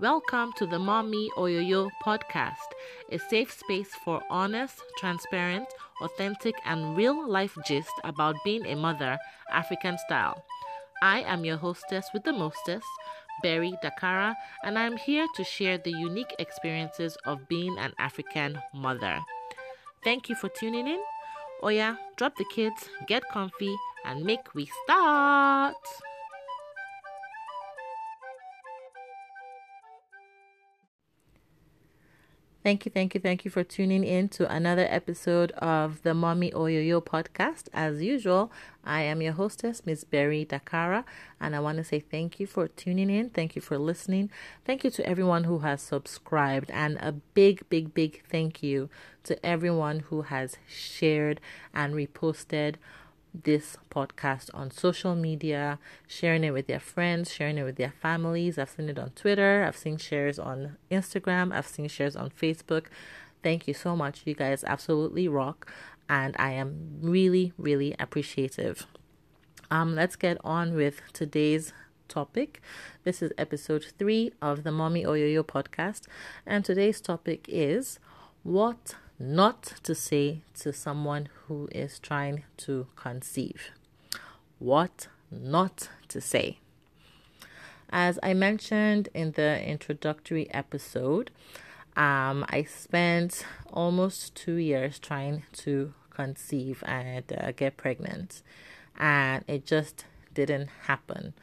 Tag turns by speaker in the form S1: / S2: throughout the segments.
S1: Welcome to the Mommy Oyoyo podcast, a safe space for honest, transparent, authentic, and real life gist about being a mother, African style. I am your hostess with the mostest, Berry Dakara, and I'm here to share the unique experiences of being an African mother. Thank you for tuning in. Oya, drop the kids, get comfy, and make we start. Thank you, thank you, thank you for tuning in to another episode of the Mommy Oyoyo podcast. As usual, I am your hostess, Miss Berry Dakara, and I want to say thank you for tuning in. Thank you for listening. Thank you to everyone who has subscribed, and a big, big, big thank you to everyone who has shared and reposted this podcast on social media, sharing it with their friends, sharing it with their families. I've seen it on Twitter, I've seen shares on Instagram, I've seen shares on Facebook. Thank you so much. You guys absolutely rock, and I am really, really appreciative. Um, let's get on with today's topic. This is episode three of the Mommy Oyoyo podcast, and today's topic is what not to say to someone who is trying to conceive. What not to say. As I mentioned in the introductory episode, um, I spent almost two years trying to conceive and uh, get pregnant, and it just didn't happen.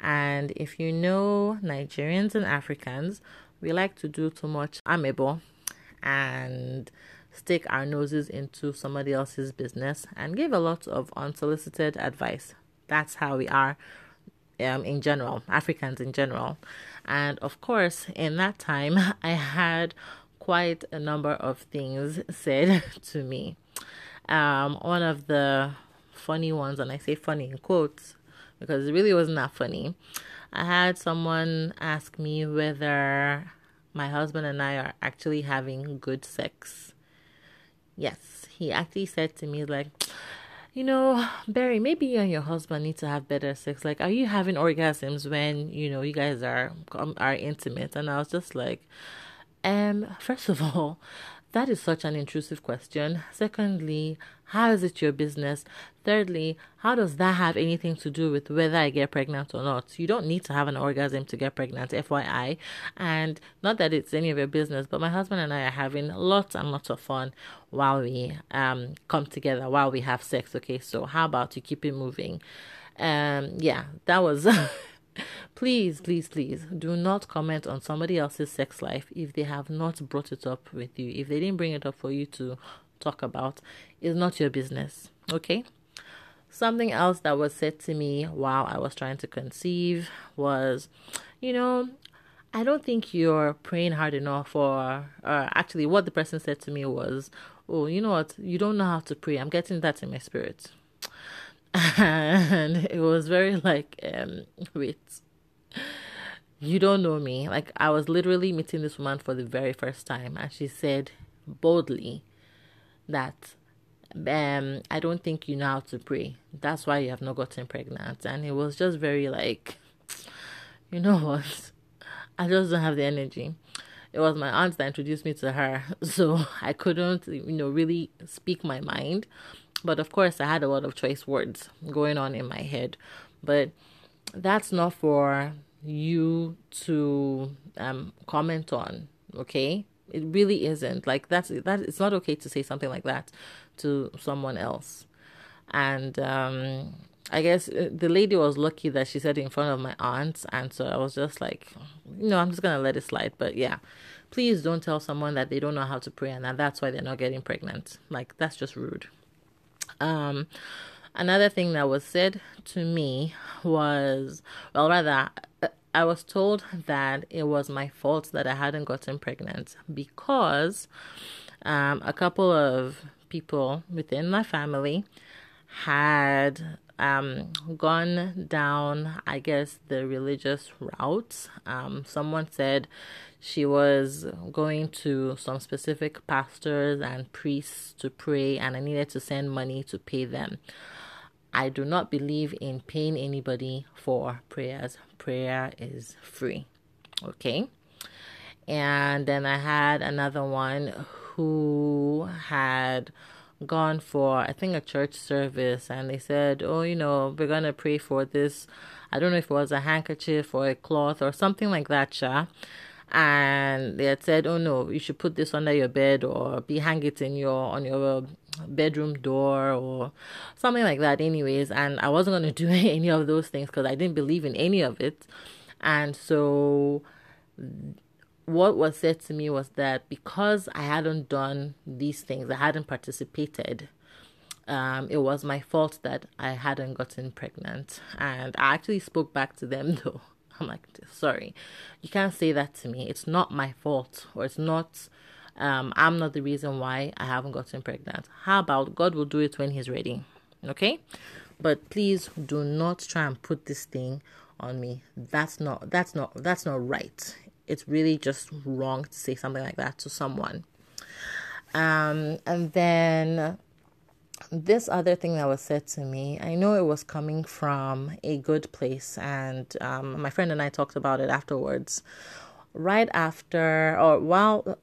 S1: And if you know Nigerians and Africans, we like to do too much amebo and stick our noses into somebody else's business and give a lot of unsolicited advice. That's how we are um, in general, Africans in general. And of course, in that time, I had quite a number of things said to me. Um, one of the funny ones, and I say funny in quotes because it really wasn't that funny. I had someone ask me whether my husband and I are actually having good sex. Yes, he actually said to me, like, you know, Berry, maybe you and your husband need to have better sex. Like, are you having orgasms when you know you guys are um, are intimate? And I was just like, um, first of all, that is such an intrusive question. Secondly, how is it your business? Thirdly, how does that have anything to do with whether I get pregnant or not? You don't need to have an orgasm to get pregnant, FYI. And not that it's any of your business, but my husband and I are having lots and lots of fun while we um come together, while we have sex. Okay, so how about you keep it moving? Um, yeah, that was please, please, please do not comment on somebody else's sex life if they have not brought it up with you. If they didn't bring it up for you to talk about, it's not your business. Okay? Something else that was said to me while I was trying to conceive was, you know, I don't think you're praying hard enough, or, or actually, what the person said to me was, Oh, you know what? You don't know how to pray. I'm getting that in my spirit and it was very like um wait. You don't know me. Like i was literally meeting this woman for the very first time and she said boldly that um i don't think you know how to pray. That's why you have not gotten pregnant. And it was just very like you know what? I just don't have the energy it was my aunt that introduced me to her so i couldn't you know really speak my mind but of course, I had a lot of choice words going on in my head. But that's not for you to um, comment on, okay? It really isn't. Like that's that. It's not okay to say something like that to someone else. And um, I guess uh, the lady was lucky that she said it in front of my aunt, and so I was just like, no, I'm just gonna let it slide. But yeah, please don't tell someone that they don't know how to pray and that that's why they're not getting pregnant. Like that's just rude. Um, another thing that was said to me was, well, rather, I was told that it was my fault that I hadn't gotten pregnant because um, a couple of people within my family had um, gone down, I guess, the religious route. Um, someone said she was going to some specific pastors and priests to pray, and I needed to send money to pay them. I do not believe in paying anybody for prayers. Prayer is free. Okay. And then I had another one who had gone for I think a church service and they said, "Oh, you know, we're going to pray for this. I don't know if it was a handkerchief or a cloth or something like that, Sha." And they had said, "Oh no, you should put this under your bed or be hang it in your on your um, bedroom door or something like that anyways and I wasn't going to do any of those things cuz I didn't believe in any of it. And so what was said to me was that because I hadn't done these things, I hadn't participated, um, it was my fault that I hadn't gotten pregnant. And I actually spoke back to them though. I'm like, sorry, you can't say that to me. It's not my fault, or it's not, um, I'm not the reason why I haven't gotten pregnant. How about God will do it when He's ready? Okay? But please do not try and put this thing on me. That's not, that's not, that's not right it's really just wrong to say something like that to someone. Um, and then this other thing that was said to me, I know it was coming from a good place, and um, my friend and I talked about it afterwards. Right after, or while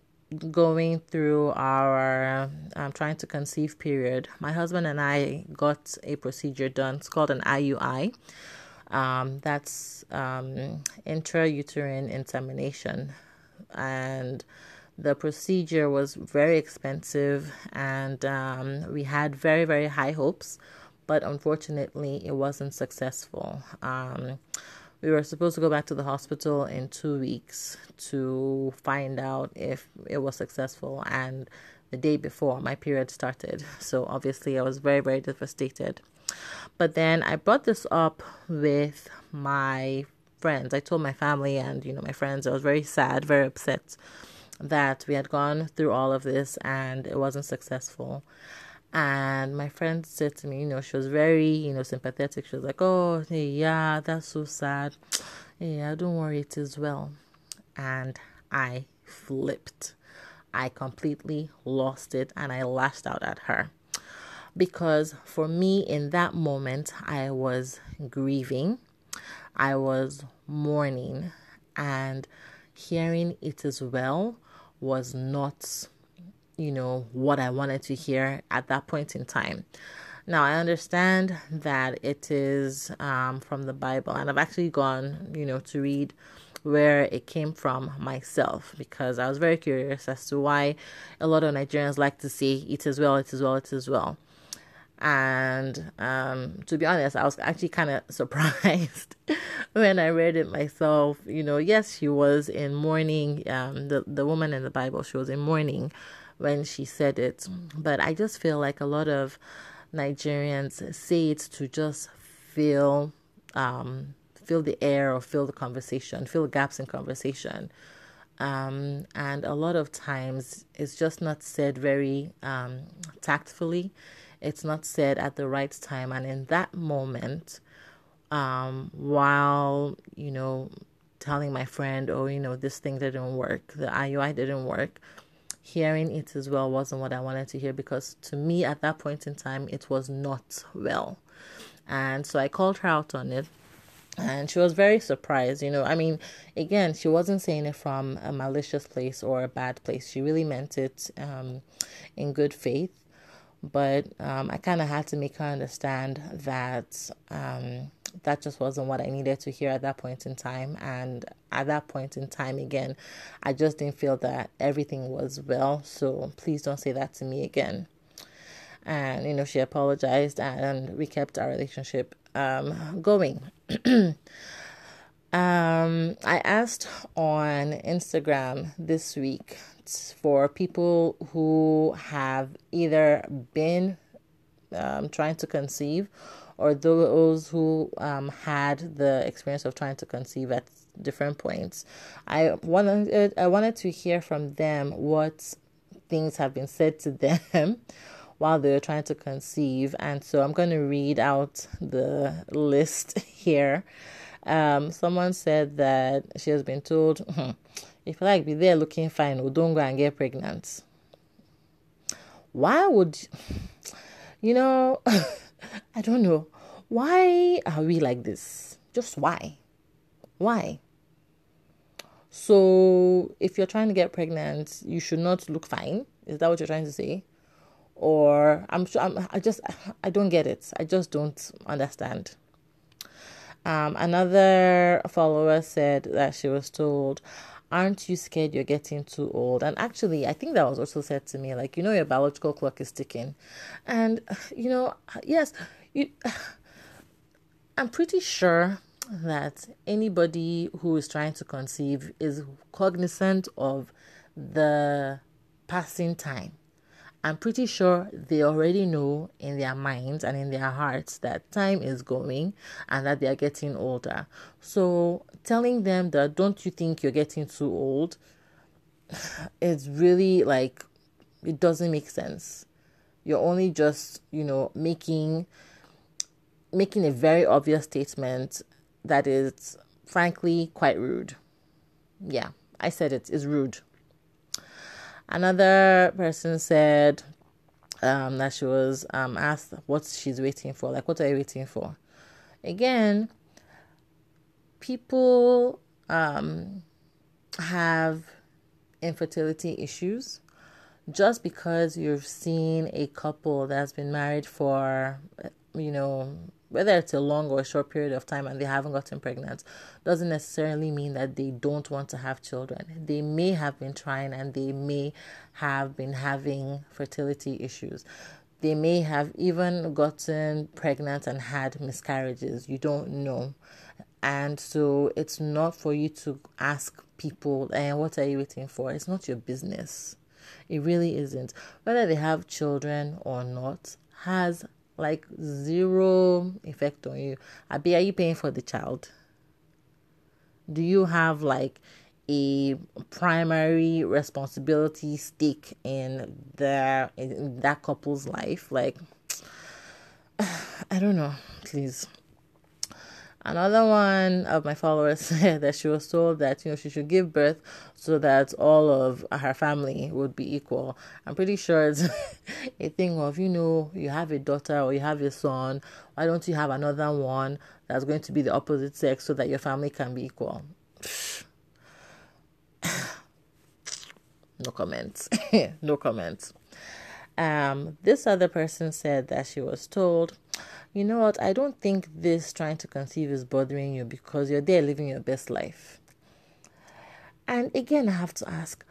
S1: going through our um, trying to conceive period, my husband and I got a procedure done. It's called an IUI. Um, that's um, intrauterine insemination. And the procedure was very expensive, and um, we had very, very high hopes, but unfortunately, it wasn't successful. Um, we were supposed to go back to the hospital in two weeks to find out if it was successful, and the day before my period started. So, obviously, I was very, very devastated. But then I brought this up with my friends. I told my family and, you know, my friends, I was very sad, very upset that we had gone through all of this and it wasn't successful. And my friend said to me, you know, she was very, you know, sympathetic. She was like, oh, yeah, that's so sad. Yeah, don't worry, it is well. And I flipped. I completely lost it and I lashed out at her because for me in that moment I was grieving, I was mourning, and hearing it as well was not, you know, what I wanted to hear at that point in time. Now, I understand that it is um, from the Bible, and I've actually gone, you know, to read where it came from myself because I was very curious as to why a lot of Nigerians like to say it as well, it as well, it as well. And um, to be honest, I was actually kind of surprised when I read it myself. You know, yes, she was in mourning. Um, the the woman in the Bible, she was in mourning when she said it. But I just feel like a lot of Nigerians say it to just feel um, fill the air or fill the conversation, fill the gaps in conversation. Um, and a lot of times it's just not said very um, tactfully. It's not said at the right time. And in that moment um, while you know telling my friend oh you know this thing didn't work. The iui didn't work hearing it as well wasn't what i wanted to hear because to me at that point in time it was not well. And so i called her out on it and she was very surprised you know i mean again she wasn't saying it from a malicious place or a bad place she really meant it um, in good faith but um, I kind of had to make her understand that um, that just wasn't what I needed to hear at that point in time. And at that point in time, again, I just didn't feel that everything was well. So please don't say that to me again. And, you know, she apologized and we kept our relationship um, going. Um, I asked on Instagram this week for people who have either been um, trying to conceive or those who um, had the experience of trying to conceive at different points. I wanted I wanted to hear from them what things have been said to them while they're trying to conceive, and so I'm going to read out the list here. Um, someone said that she has been told. Hmm, if you like be there looking fine, or don't go and get pregnant. Why would you know? I don't know. Why are we like this? Just why? Why? So if you're trying to get pregnant, you should not look fine. Is that what you're trying to say? Or I'm sure I'm, I just I don't get it. I just don't understand. Um, another follower said that she was told, Aren't you scared you're getting too old? And actually, I think that was also said to me, like, you know, your biological clock is ticking. And, you know, yes, you, I'm pretty sure that anybody who is trying to conceive is cognizant of the passing time. I'm pretty sure they already know in their minds and in their hearts that time is going and that they are getting older. So telling them that don't you think you're getting too old, it's really like it doesn't make sense. You're only just, you know, making making a very obvious statement that is frankly quite rude. Yeah, I said it is rude. Another person said um, that she was um, asked what she's waiting for. Like, what are you waiting for? Again, people um, have infertility issues just because you've seen a couple that's been married for, you know, whether it's a long or a short period of time and they haven't gotten pregnant doesn't necessarily mean that they don't want to have children. They may have been trying and they may have been having fertility issues. They may have even gotten pregnant and had miscarriages. You don't know. And so it's not for you to ask people, and eh, what are you waiting for? It's not your business. It really isn't. Whether they have children or not has like zero effect on you. Abi, are you paying for the child? Do you have like a primary responsibility stake in their in that couple's life? Like, I don't know. Please. Another one of my followers said that she was told that you know she should give birth so that all of her family would be equal. I'm pretty sure it's a thing of you know you have a daughter or you have a son. Why don't you have another one that's going to be the opposite sex so that your family can be equal? no comments. no comments. Um, this other person said that she was told you know what, I don't think this trying to conceive is bothering you because you're there living your best life. And again, I have to ask,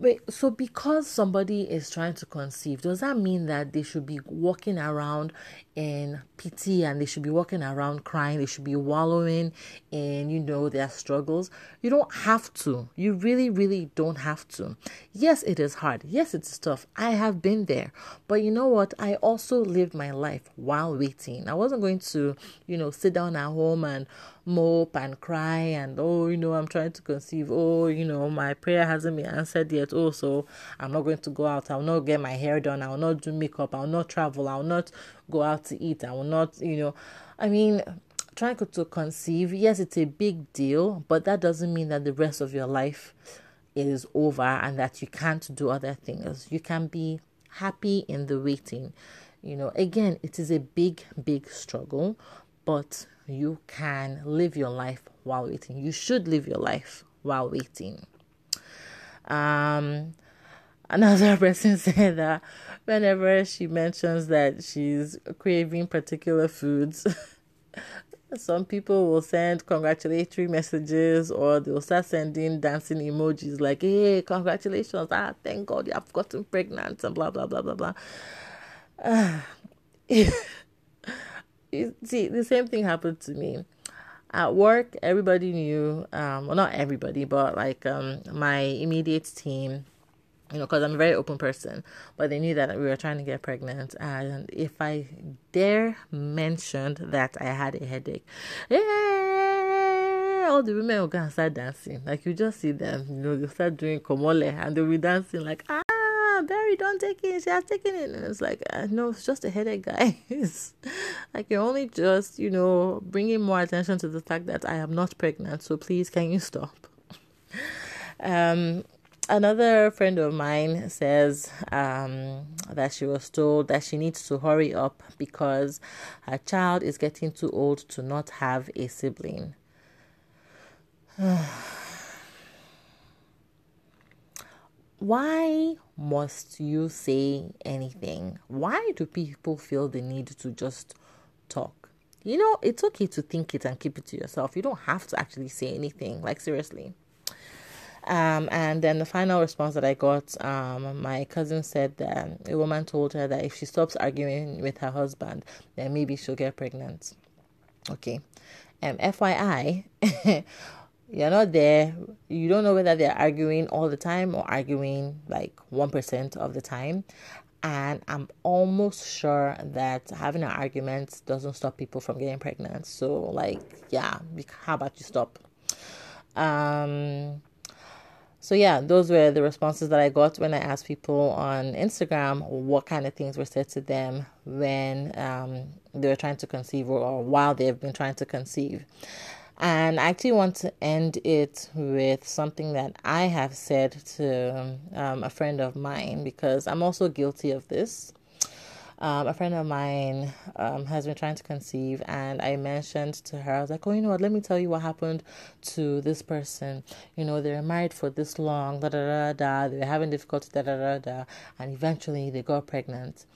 S1: Wait, so because somebody is trying to conceive, does that mean that they should be walking around in pity and they should be walking around crying? They should be wallowing in, you know, their struggles? You don't have to. You really, really don't have to. Yes, it is hard. Yes, it's tough. I have been there. But you know what? I also lived my life while waiting. I wasn't going to, you know, sit down at home and mope and cry and oh you know i'm trying to conceive. Oh you know my prayer hasn't been answered yet. Oh so i'm not going to go out. I'll not get my hair done. I'll not do makeup. I'll not travel. I'll not go out to eat. I will not you know. I mean trying to conceive yes it's a big deal but that doesn't mean that the rest of your life is over and that you can't do other things. You can be happy in the waiting. You know again it is a big big struggle but you can live your life while waiting. You should live your life while waiting. Um, another person said that whenever she mentions that she's craving particular foods, some people will send congratulatory messages or they'll start sending dancing emojis like, hey, congratulations, ah, thank God you have gotten pregnant, and blah, blah, blah, blah, blah. Uh, see, the same thing happened to me. At work, everybody knew, um, well, not everybody, but like um, my immediate team, you know, because I'm a very open person, but they knew that we were trying to get pregnant. And if I dare mentioned that I had a headache, yeah, all the women will go and start dancing. Like you just see them, you know, they start doing komole and they'll be dancing like, ah, Berry, don't take it. She has taken it. And it's like, uh, no, it's just a headache, guys. like, you're only just, you know, bringing more attention to the fact that I am not pregnant. So please, can you stop? um, another friend of mine says um, that she was told that she needs to hurry up because her child is getting too old to not have a sibling. why must you say anything? Why do people feel the need to just talk? You know, it's okay to think it and keep it to yourself. You don't have to actually say anything. Like, seriously. Um, and then the final response that I got, um, my cousin said that a woman told her that if she stops arguing with her husband, then maybe she'll get pregnant. Okay. Um, FYI, you're not there. You don't know whether they're arguing all the time or arguing like 1% of the time. And I'm almost sure that having an argument doesn't stop people from getting pregnant. So, like, yeah, how about you stop? Um, so yeah, those were the responses that I got when I asked people on Instagram what kind of things were said to them when um, they were trying to conceive or, or while they've been trying to conceive. And I actually want to end it with something that I have said to um, a friend of mine because I'm also guilty of this. Um, a friend of mine um, has been trying to conceive, and I mentioned to her, I was like, Oh, you know what? Let me tell you what happened to this person. You know, they were married for this long, da da da da. They were having difficulty, da da da da. And eventually they got pregnant.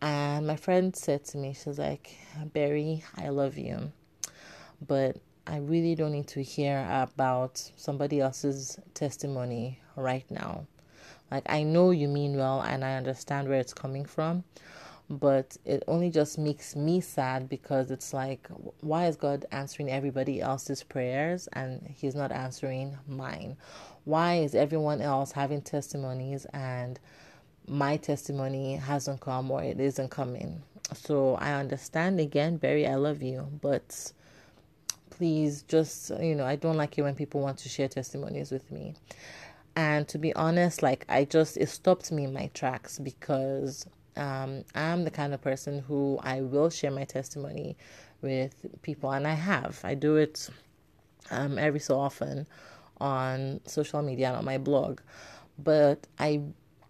S1: And my friend said to me, She's like, Berry, I love you. But I really don't need to hear about somebody else's testimony right now. Like, I know you mean well and I understand where it's coming from, but it only just makes me sad because it's like, why is God answering everybody else's prayers and He's not answering mine? Why is everyone else having testimonies and my testimony hasn't come or it isn't coming? So I understand again, Berry, I love you, but please just you know i don't like it when people want to share testimonies with me. And to be honest like i just it stopped me in my tracks because um, i'm the kind of person who i will share my testimony with people and i have. I do it um, every so often on social media and on my blog. But i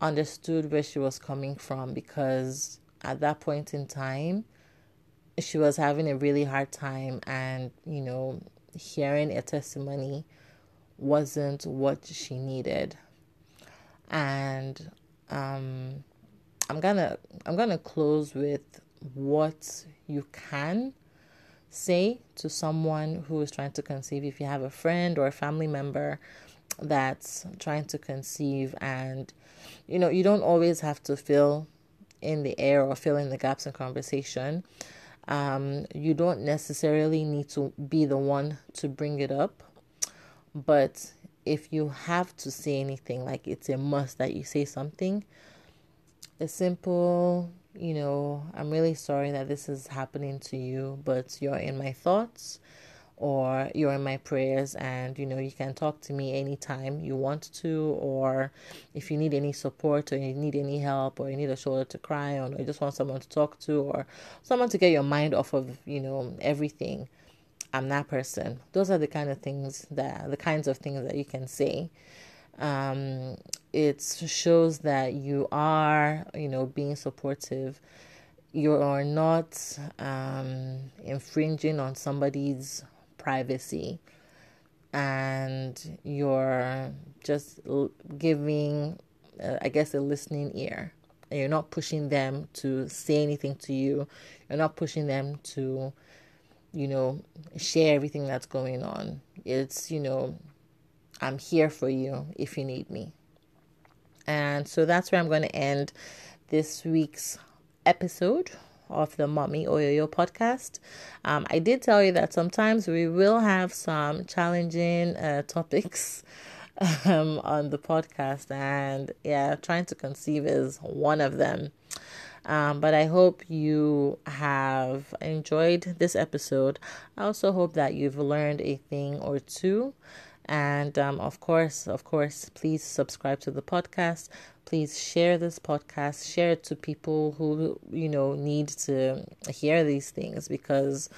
S1: understood where she was coming from because at that point in time she was having a really hard time and you know hearing a testimony wasn't what she needed. And um i'm gonna i'm gonna close with what you can say to someone who is trying to conceive. If you have a friend or a family member that's trying to conceive and you know you don't always have to fill in the air or fill in the gaps in conversation um, you don't necessarily need to be the one to bring it up, but if you have to say anything, like it's a must that you say something, a simple, you know, I'm really sorry that this is happening to you, but you're in my thoughts or you're in my prayers and you know you can talk to me anytime you want to or if you need any support or you need any help or you need a shoulder to cry on or you just want someone to talk to or someone to get your mind off of you know everything i'm that person. Those are the kind of things that the kinds of things that you can say. Um, it shows that you are you know being supportive. You are not um, infringing on somebody's privacy and you're just giving uh, i guess a listening ear. And you're not pushing them to say anything to you. You're not pushing them to you know share everything that's going on. It's you know i'm here for you if you need me. And so that's where i'm going to end this week's episode of the Mommy Oyoyo podcast. Um, I did tell you that sometimes we will have some challenging uh, topics um, on the podcast, and yeah, trying to conceive is one of them. Um, but I hope you have enjoyed this episode. I also hope that you've learned a thing or two. And um, of course, of course, please subscribe to the podcast please share this podcast share it to people who you know need to hear these things because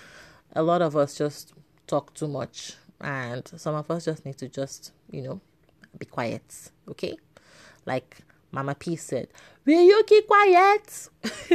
S1: a lot of us just talk too much and some of us just need to just you know be quiet okay like mama p said Will you keep quiet?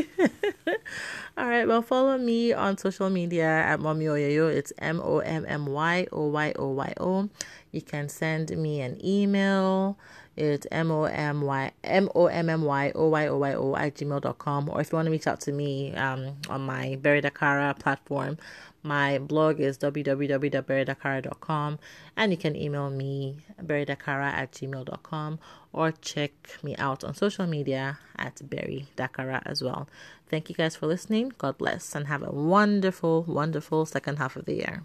S1: All right, well, follow me on social media at Mommy Oyoyo. It's M O M M Y O Y O Y O. You can send me an email. It's M O M Y M O M M Y O Y O Y O at gmail.com. Or if you want to reach out to me um, on my Berry Dakara platform, my blog is www.berrydakara.com and you can email me berrydakara at gmail.com or check me out on social media at Berry Dakara as well. Thank you guys for listening. God bless and have a wonderful, wonderful second half of the year.